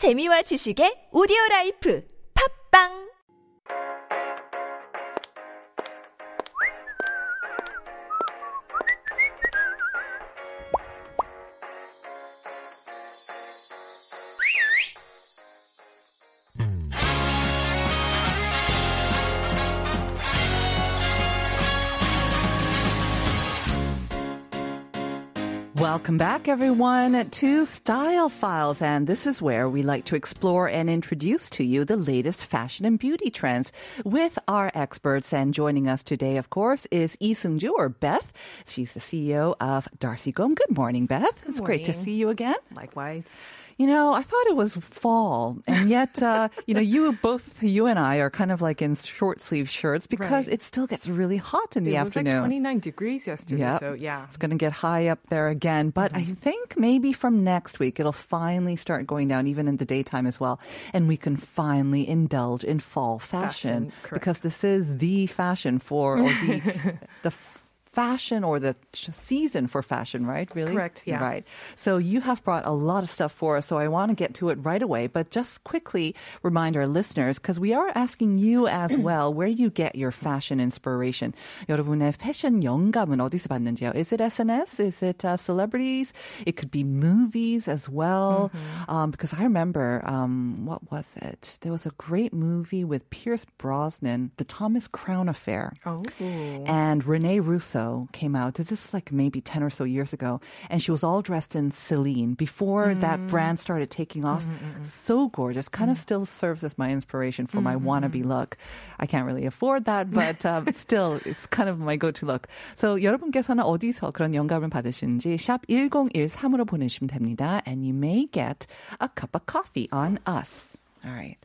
재미와 지식의 오디오 라이프. 팝빵 Welcome back, everyone, to Style Files. And this is where we like to explore and introduce to you the latest fashion and beauty trends with our experts. And joining us today, of course, is Lee Seung-ju, or Beth. She's the CEO of Darcy Gom. Good morning, Beth. it's great to see you again. Likewise. You know, I thought it was fall, and yet, uh, you know, you both, you and I, are kind of like in short sleeve shirts because Right. it still gets really hot in the afternoon. it was like 29 degrees yesterday, Yep. so yeah. It's going to get high up there again. But I think maybe from next week, it'll finally start going down, even in the daytime as well. And we can finally indulge in fall fashion, Fashion, because this is the fashion for, or the, the fashion or the season for fashion, right? Really? Correct, yeah. Right. So you have brought a lot of stuff for us, so I want to get to it right away, but just quickly remind our listeners, because we are asking you as well where you get your fashion inspiration. 여러분의 패션 영감은 어디서 받는지요? Is it SNS? Is it uh, celebrities? It could be movies as well. Mm-hmm. Um, because I remember, um, what was it? There was a great movie with Pierce Brosnan, The Thomas Crown Affair. Oh. And Rene Russo came out. This is like maybe 10 or so years ago. And she was all dressed in Celine before that brand started taking off. So gorgeous. Kind of still serves as my inspiration for my wannabe look. I can't really afford that, but um, still, it's kind of my go-to look. So 여러분께서는 어디서 그런 영감을 받으시는지 샵 1013으로 보내주시면 됩니다. And you may get a cup of coffee on us. All right.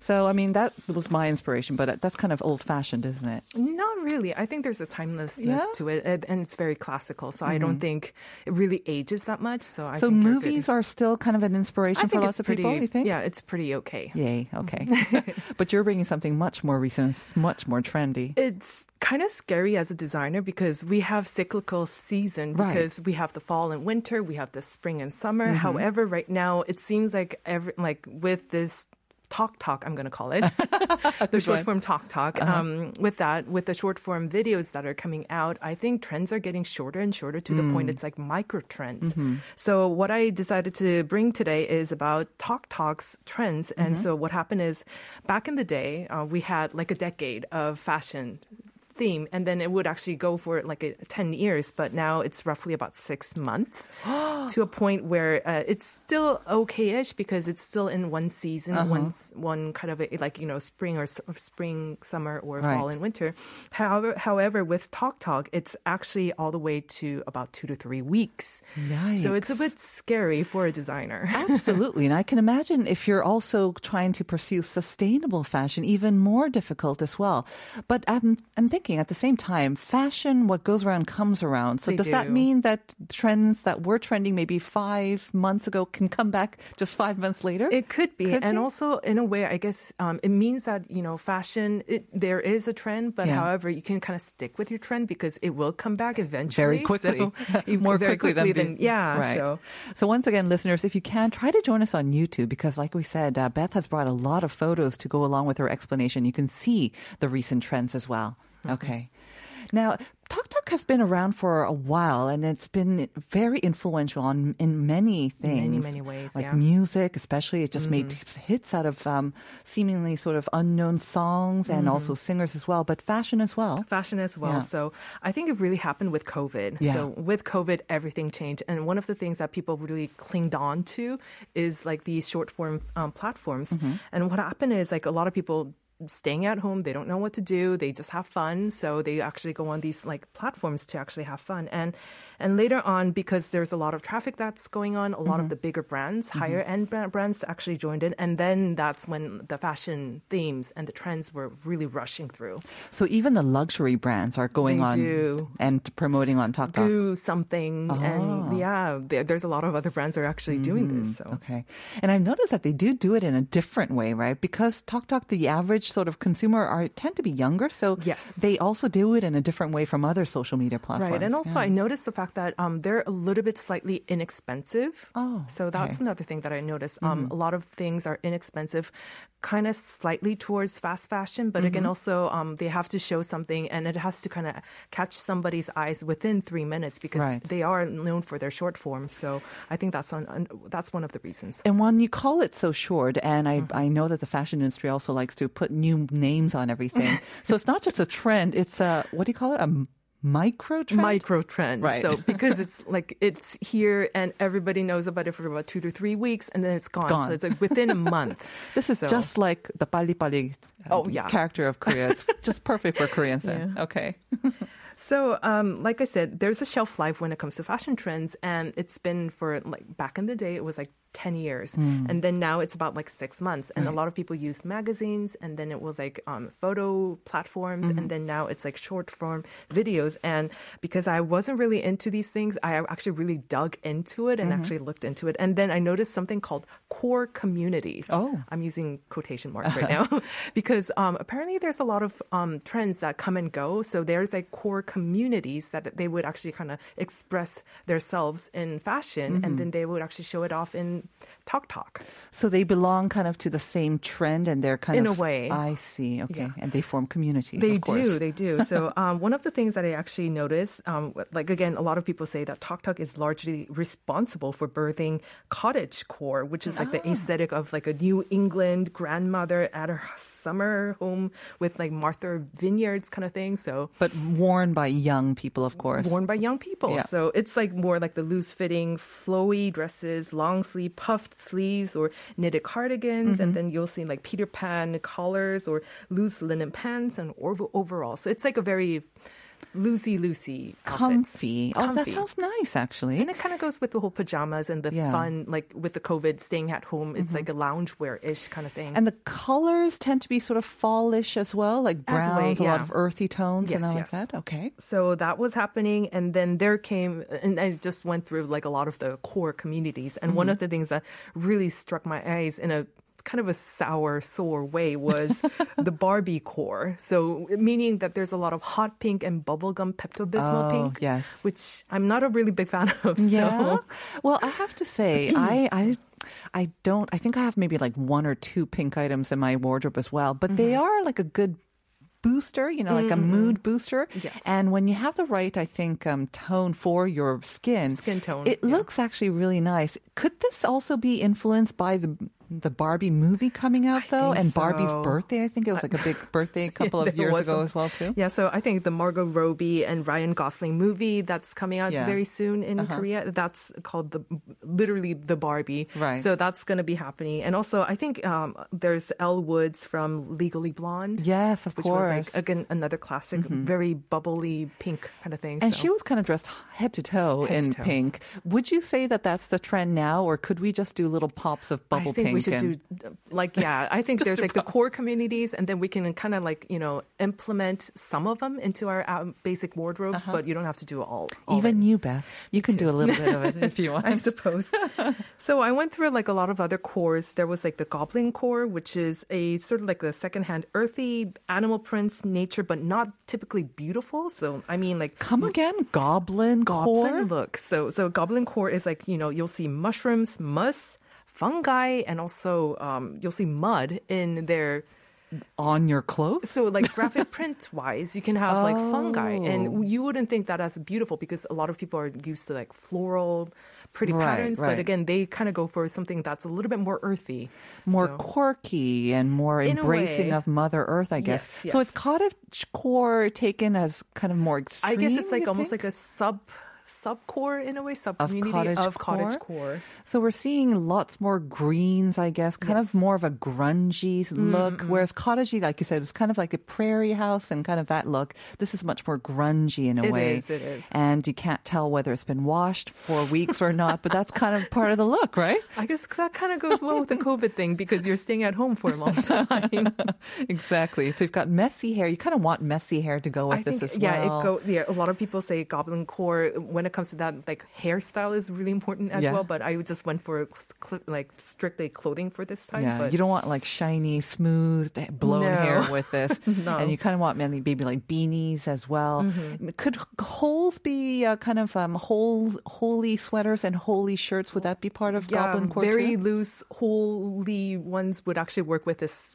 So, I mean, that was my inspiration, but that's kind of old fashioned, isn't it? Not really. I think there's a timelessness Yeah? Mm-hmm. to it, and- it's very classical. So I don't think it really ages that much. So I So movies are still kind of an inspiration for lots of pretty, people. You think? Yeah, it's pretty okay. Yay. Okay. but you're bringing something much more recent, much more trendy. It's kind of scary as a designer because we have cyclical season Right. because we have the fall and winter, we have the spring and summer. Mm-hmm. However, right now it seems like every like with this talk talk I'm going to call it the short form talk talk Uh-huh. um, with that with the short form videos that are coming out I think trends are getting shorter and shorter to the Mm. point it's like micro trends Mm-hmm. so what I decided to bring today is about talk talks trends and Mm-hmm. so what happened is back in the day uh, we had like a decade of fashion theme and then it would actually go for like a, 10 years but now it's roughly about six months to a point where uh, it's still okay-ish because it's still in one season Uh-huh. one, one kind of a, like you know spring or or spring summer or fall and winter however however with talk talk it's actually all the way to about two to three weeks so it's a bit scary for a designer Absolutely. And I can imagine if you're also trying to pursue sustainable fashion, even more difficult as well. But I'm, I'm thinking at the same time, fashion, what goes around comes around. So They does that mean that trends that were trending maybe five months ago can come back just five months later? It could be, Could and be. also in a way, I guess um, it means that you know, fashion. It, there is a trend, but Yeah. however, you can kind of stick with your trend because it will come back eventually. very quickly, So, more very quickly, than, than yeah. Right. So so once again, listeners, if you can, try to join us on YouTube because, like we said, uh, Beth has brought a lot of photos to go along with her explanation. You can see the recent trends as well. Okay. Now, Tok Tok has been around for a while, and it's been very influential on in many things. Many, many ways, like yeah. Music, especially. It just made hits out of um, seemingly sort of unknown songs and also Mm-hmm. singers as well, but fashion as well. fashion as well. Yeah. So I think it really happened with COVID. Yeah. So with COVID, everything changed. And one of the things that people really clinged on to is like these short form um, platforms. Mm-hmm. And what happened is like a lot of people staying at home they don't know what to do they just have fun. So they actually go on these like platforms to actually have fun. And and later on because there's a lot of traffic that's going on a lot of mm-hmm. the bigger brands mm-hmm. higher end brand- brands actually joined in. And then that's when the fashion themes and the trends were really rushing through. So even the luxury brands are going They on do. and promoting on Tok Tok. do something and ah. yeah there's a lot of other brands that are actually doing this mm-hmm. so. Okay. And I've noticed that they do do it in a different way, right? Because Tok Tok, the average average sort of consumer are tend to be younger, so Yes. they also do it in a different way from other social media platforms. Right, and also Yeah. I noticed the fact that um, they're a little bit slightly inexpensive. Oh, so that's okay. another thing that I noticed. Um, A lot of things are inexpensive, kind of slightly towards fast fashion, but again, also um, they have to show something, and it has to kind of catch somebody's eyes within three minutes because Right. they are known for their short form. So I think that's on, on that's one of the reasons. And when you call it so short, and I, Mm-hmm. I know that the fashion industry also likes to put new names on everything. so it's not just a trend, it's a, what do you call it? A micro trend? micro trend. Right. So because it's like it's here and everybody knows about it for about two to three weeks and then it's gone. gone. So it's like within a month. This is So- just like the Pali Pali Oh, yeah. character of Korea. It's just perfect for Koreans then. Yeah. Okay. So, um, like I said, there's a shelf life when it comes to fashion trends, and it's been for like back in the day, it was like 10 years. Hmm. And then now it's about like six months. And a lot of people use magazines, and then it was like um, photo platforms, Mm-hmm. and then now it's like short form videos. And because I wasn't really into these things, I actually really dug into it and Mm-hmm. actually looked into it. And then I noticed something called core communities. Oh. I'm using quotation marks right now because um, apparently there's a lot of um, trends that come and go. So there's like core communities that they would actually kind of express themselves in fashion, Mm-hmm. and then they would actually show it off in Talk Talk. So they belong kind of to the same trend and they're kind In of. In a way. I see. Okay. Yeah. And they form communities. They of course. do, they do. So um, one of the things that I actually noticed, um, like again, a lot of people say that Talk Talk is largely responsible for birthing cottage core, which is like Ah. the aesthetic of like a New England grandmother at her summer home with like Martha Vineyards kind of thing. So But worn by young people, of course. worn by young people. Yeah. So it's like more like the loose fitting, flowy dresses, long sleeve, puffed sleeves, or knitted cardigans. Mm-hmm. And then you'll see like Peter Pan collars or loose linen pants and over- overalls. So it's like a very loosey loosey comfy. Oh, that sounds nice, actually. And it kind of goes with the whole pajamas and the Yeah. Mm-hmm. fun, like with the COVID staying at home. It's like a loungewear ish kind of thing. And the colors tend to be sort of fallish as well, like a way, browns, a lot of earthy tones and all yes. like that. Okay. so that was happening and then there came and i just went through like a lot of the core communities and Mm-hmm. one of the things that really struck my eyes in a kind of a sour sore way was the barbie core so meaning that there's a lot of hot pink and bubblegum pepto-bismol Oh, pink yes. which i'm not a really big fan of Yeah. so Well, I have to say, I, I, I don't. I think I have maybe like one or two pink items in my wardrobe as well, but they Mm-hmm. are like a good booster, you know, like a mood booster. Yes. And when you have the right, I think, um, tone for your skin, Skin tone, it yeah. looks actually really nice. Could this also be influenced by the the Barbie movie coming out though, and Barbie's birthday? I think it was like a big birthday a couple of years ago as well too. Yeah, so I think the Margot Robbie and Ryan Gosling movie that's coming out Yeah. Uh-huh. very soon in Korea, that's called the literally the Barbie. Right. So that's going to be happening. And also, I think um, there's Elle Woods from Legally Blonde. Yes, of which course. Mm-hmm. was like again another classic, very bubbly pink kind of thing. And so. she was kind of dressed head to toe Head to in toe. pink. Would you say that that's the trend now, or could we just do little pops of bubble pink? We should do like yeah. I think there's like the core communities, and then we can kind of like you know implement some of them into our um, basic wardrobes, but you don't have to do all. all even of it. you, Beth. You can do a little bit of it if you want. I suppose. so I went through like a lot of other cores. There was like the Goblin core, which is a sort of like a secondhand earthy animal prints nature, but not typically beautiful. So I mean like Come again, goblin, goblin core. look. So so goblin core is like you know you'll see mushrooms, mus, fungi, and also um, you'll see mud in their on your clothes. so like graphic print wise, you can have like fungi, Oh. and you wouldn't think that as beautiful because a lot of people are used to like floral, pretty Right, patterns. right. But again, they kind of go for something that's a little bit more earthy, More So- quirky and more In embracing of Mother Earth, I guess. Yes, So it's cottage core taken as kind of more extreme. I guess it's like almost think? like a sub sub core in a way, sub Of community cottage of cottage core? So we're seeing lots more greens, I guess, kind Yes. of more of a grungy look. Mm-hmm. Whereas cottagey, like you said, was kind of like a prairie house and kind of that look. This is much more grungy in a It way. is, it is. And you can't tell whether it's been washed for weeks or not, but that's kind of part of the look, right? I guess that kind of goes well with the COVID thing because you're staying at home for a long time. exactly. So you've got messy hair. You kind of want messy hair to go with I this think, as yeah, well. it go. Yeah, a lot of people say goblin core when it comes to that, like hairstyle is really important as Yeah. well. But I just went for cl- like strictly clothing for this time. Yeah, but you don't want like shiny, smooth, blown No. hair with this, No. and you kind of want maybe maybe like beanies as well. Mm-hmm. Could holes be uh, kind of um, holes, holy sweaters and holy shirts? Would that be part of yeah, Goblin Core very too? loose, holy ones would actually work with this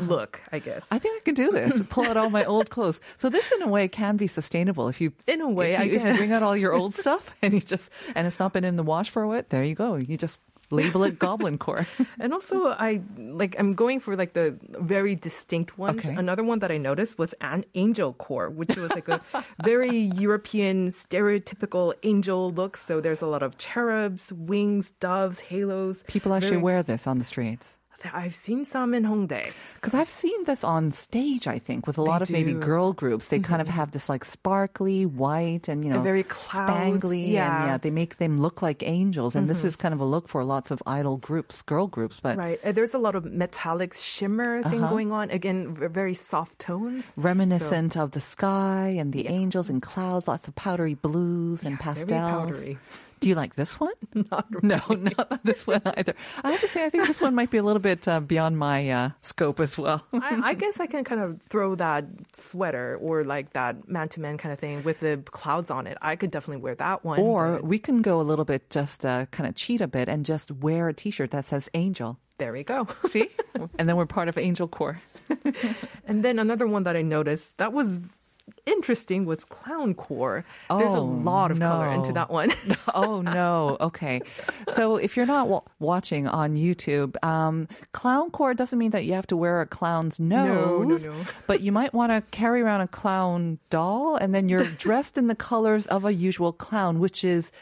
look, I guess. Uh-huh. I think I can do this. Pull out all my old clothes. So this, in a way, can be sustainable if you, In a way, if I you, if you bring out all your old stuff and you just and it's not been in the wash for a while. There you go. You just label it Goblin Core. And also, I like I'm going for like the very distinct ones. Okay. Another one that I noticed was an angel core, which was like a very European stereotypical angel look. So there's a lot of cherubs, wings, doves, halos. People actually Very- wear this on the streets. I've seen some in Hongdae. Because I've seen this on stage, I think, with a lot of maybe do. Mm-hmm. girl groups. They kind of have this like sparkly white and, you know, very clouds, spangly. Yeah. Mm-hmm. yeah, they make them look like angels. And this is kind of a look for lots of idol groups, girl groups. But Right. There's a lot of metallic shimmer thing Uh-huh. going on. Again, very soft tones. reminiscent of the sky and the angels and clouds, lots of powdery blues and very pastels. powdery. Do you like this one? No, not this one either. I have to say, I think this one might be a little bit uh, beyond my uh, scope as well. I, I guess I can kind of throw that sweater or like that man to man kind of thing with the clouds on it. I could definitely wear that one. Or but we can go a little bit, just uh, kind of cheat a bit and just wear a T-shirt that says Angel. there we go. See, and then we're part of Angel Core. and then another one that I noticed that was interesting was clown core. There's a Oh, lot of color into that one. oh no okay so if you're not wa- watching on youtube um, clown core doesn't mean that you have to wear a clown's no, nose no. but you might want to carry around a clown doll and then you're dressed in the colors of a usual clown which is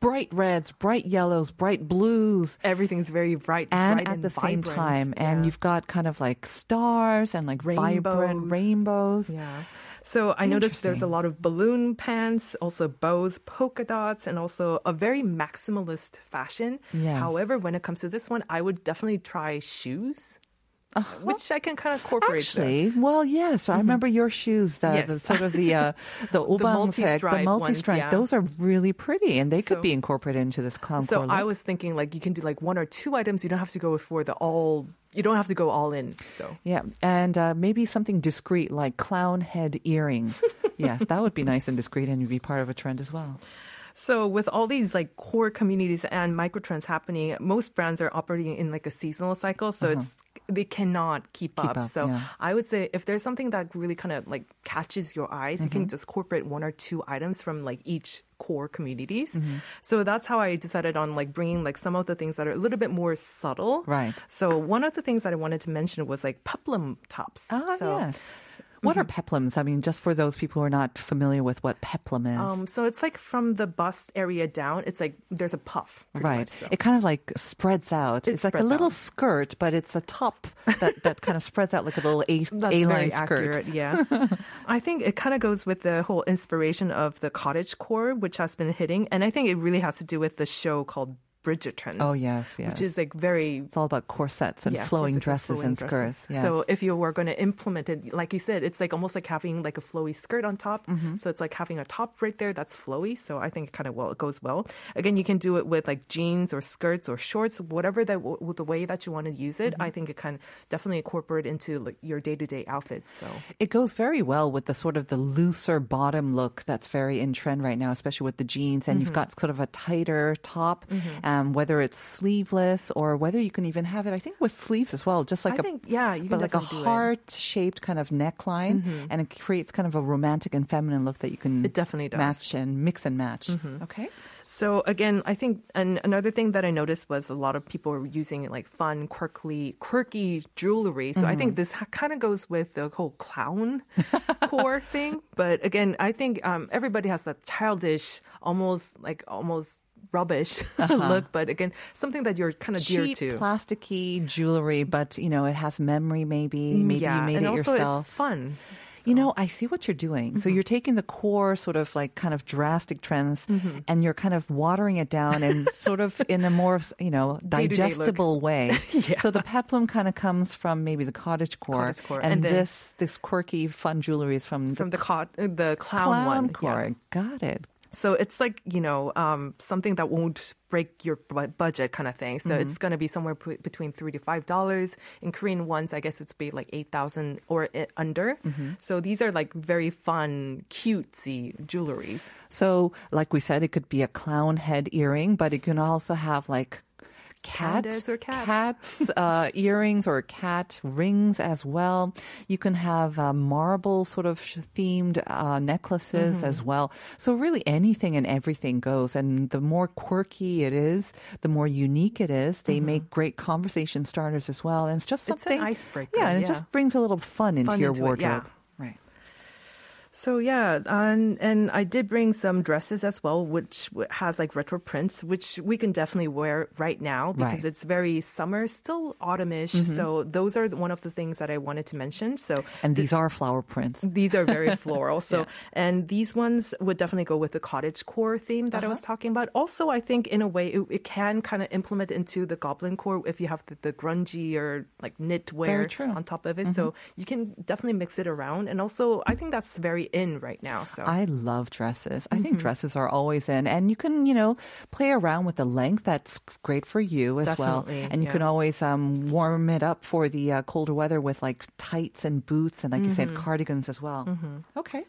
bright reds bright yellows bright blues Everything's very bright, and bright at and the same time and Yeah. you've got kind of like stars and like vibrant Rainbows. rainbows Yeah. So I noticed there's a lot of balloon pants, also bows, polka dots, and also a very maximalist fashion. Yes. However, when it comes to this one, I would definitely try shoes, which I can kind of incorporate. there. Actually, well, yes, I remember your shoes, the, the Mm-hmm. Yes. sort of the uh, the obangsaek, the multi-stripe multi-stripe. yeah. Those are really pretty, and they could be incorporated into this clown So core I was thinking like you can do like one or two items. You don't have to go for the all. You don't have to go all in. So Yeah, and uh, maybe something discreet like clown head earrings. yes, that would be nice and discreet, and you'd be part of a trend as well. So with all these like core communities and microtrends happening, most brands are operating in like a seasonal cycle. So it's they cannot keep. Keep up. up, So yeah. I would say if there's something that really kind of like catches your eyes, you can Mm-hmm. just incorporate one or two items from like each core communities. Mm-hmm. So that's how I decided on like bringing like some of the things that are a little bit more subtle. Right. So one of the things that I wanted to mention was like peplum tops. Ah, so, yes. What are peplums? I mean, just for those people who are not familiar with what peplum is. Um, so it's like from the bust area down, it's like there's a puff. Right. much, so. It kind of like spreads out. It it's like a little out. skirt, but it's a top that, that kind of spreads out like a little A, That's A-line very skirt. accurate. Yeah, I think it kind of goes with the whole inspiration of the cottage core, which has been hitting, and I think it really has to do with the show called Bridgerton. Oh, yes, yes. which is like very it's all about corsets and yeah, flowing dresses flowing and dresses. skirts. Yes. So if you were going to implement it, like you said, it's like almost like having like a flowy skirt on top. Mm-hmm. So it's like having a top right there that's flowy. So I think it kind of well it goes well. Again, you can do it with like jeans or skirts or shorts, whatever that w- the way that you want to use it. Mm-hmm. I think it can definitely incorporate into like your day to day outfits. So. It goes very well with the sort of the looser bottom look that's very in trend right now, especially with the jeans. And Mm-hmm. you've got sort of a tighter top, um, whether it's sleeveless or whether you can even have it, I think, with sleeves as well, just like I a think yeah, you can but like a it. heart-shaped kind of neckline, and it creates kind of a romantic and feminine look that you can It definitely does. Mm-hmm. match and mix and match. Okay. So again, I think and another thing that I noticed was a lot of people were using like fun, quirky, quirky jewelry. So I Mm-hmm. think this kind of goes with the whole clown core thing. But again, I think um, everybody has that childish, almost like almost rubbish look. But again, something that you're kind of dear Uh-huh. Cheap, to. plasticky jewelry, but you know it has memory. Maybe, maybe yeah, you made and it also yourself. it's fun. You know, I see what you're doing. Mm-hmm. So you're taking the core sort of like kind of drastic trends Mm-hmm. and you're kind of watering it down and sort of in a more, you know, digestible way. Yeah. So the peplum kind of comes from maybe the cottage core. Cottage core. And, And this, this quirky fun jewelry is from, From the cot, uh, the clown, clown one. core. Yeah. Got it. So it's like, you know, um, something that won't break your bu- budget kind of thing. So it's going to be somewhere p- between three to five dollars. In Korean ones, I guess it's be like 8,000 or i- under. So these are like very fun, cutesy jewelries. So, like we said, it could be a clown head earring, but it can also have like cat, or cats. cats uh, earrings or cat rings as well. You can have uh, marble sort of themed uh, necklaces Mm-hmm. as well. So really anything and everything goes. And the more quirky it is, the more unique it is. They make great conversation starters as well. And it's just Mm-hmm. It's an something icebreaker, Yeah, and it just brings a little fun into Fun your into it, yeah. So yeah, and and I did bring some dresses as well, which has like retro prints, which we can definitely wear right now because Right. it's very summer, still autumnish. So those are one of the things that I wanted to mention. So And these are flower prints. these are very floral. So, and these ones would definitely go with the cottage core theme that I Uh-huh. was talking about. Also, I think in a way it, it can kind of implement into the goblin core if you have the, the grungy or like knit wear Very true. Mm-hmm. on top of it. So you can definitely mix it around. And also, I think that's very in right now. So I love dresses. I Mm-hmm. think dresses are always in, and you can, you know, play around with the length. That's great for you as well. And you can always um, warm it up for the uh, colder weather with like tights and boots, and like you Mm-hmm. said, cardigans as well. Okay,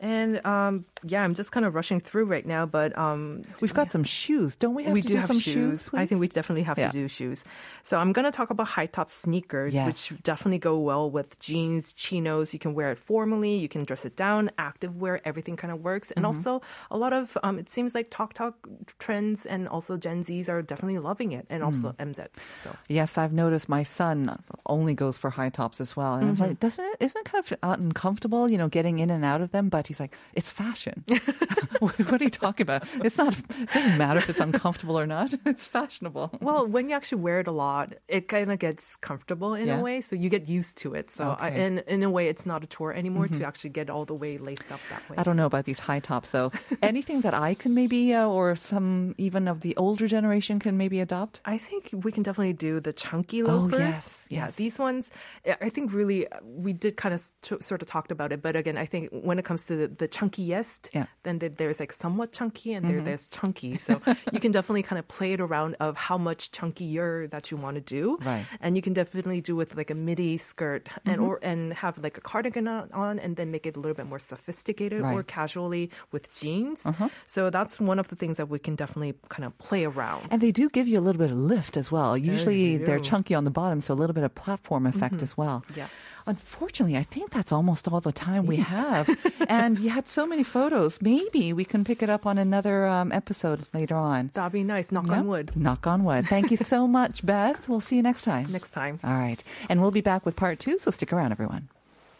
and um, yeah, I'm just kind of rushing through right now, but um, we've got some shoes. Don't we have we to do do, have some shoes. shoes? I think we definitely have Yeah. to do shoes. So I'm going to talk about high top sneakers, Yes. which definitely go well with jeans, chinos. You can wear it formally, you can dress it down, active wear, everything kind of works. Mm-hmm. And also a lot of um, it seems like Talk Talk trends and also Gen Zs are definitely loving it, and also Mm. MZs. So Yes, I've noticed my son only goes for high tops as well. And I'm like, doesn't it, isn't it kind of uncomfortable, you know, getting in and out of them? But he's like, it's fashion. what are you talking about? It's not, it doesn't matter if it's uncomfortable or not. It's fashionable. well, when you actually wear it a lot, it kind of gets comfortable in Yeah. a way, so you get used to it. So Okay. Mm-hmm. in in a way, it's not a chore anymore to actually get all the way laced up that way. I don't know about these high tops, though. Anything that I can maybe, uh, or some even of the older generation can maybe adopt? I think we can definitely do the chunky loafers. Oh, loafers. yes, Yeah, these ones, I think really, uh, we did kind of st- sort of talked about it, but again, I think when it comes to the, the chunkiest, Yeah. Mm-hmm. then there- there's like somewhat chunky and there, there's chunky. So you can definitely kind of play it around of how much chunkier that you want to do. Right. Mm-hmm. And you can definitely do with like a midi skirt and or and have like a cardigan on, and then make it a little bit more sophisticated or Right. Uh-huh. casually with jeans. So that's one of the things that we can definitely kind of play around. And they do give you a little bit of lift as well. Usually do. they're chunky on the bottom, so a little bit of platform effect as well. Yeah. Unfortunately, I think that's almost all the time we have. and you had so many photos. Maybe we can pick it up on another um, episode later on. That'd be nice. Knock Yeah? on wood. Knock on wood. Thank you so much, Beth. We'll see you next time. Next time. All right. And we'll be back with part two, so stick around, everyone.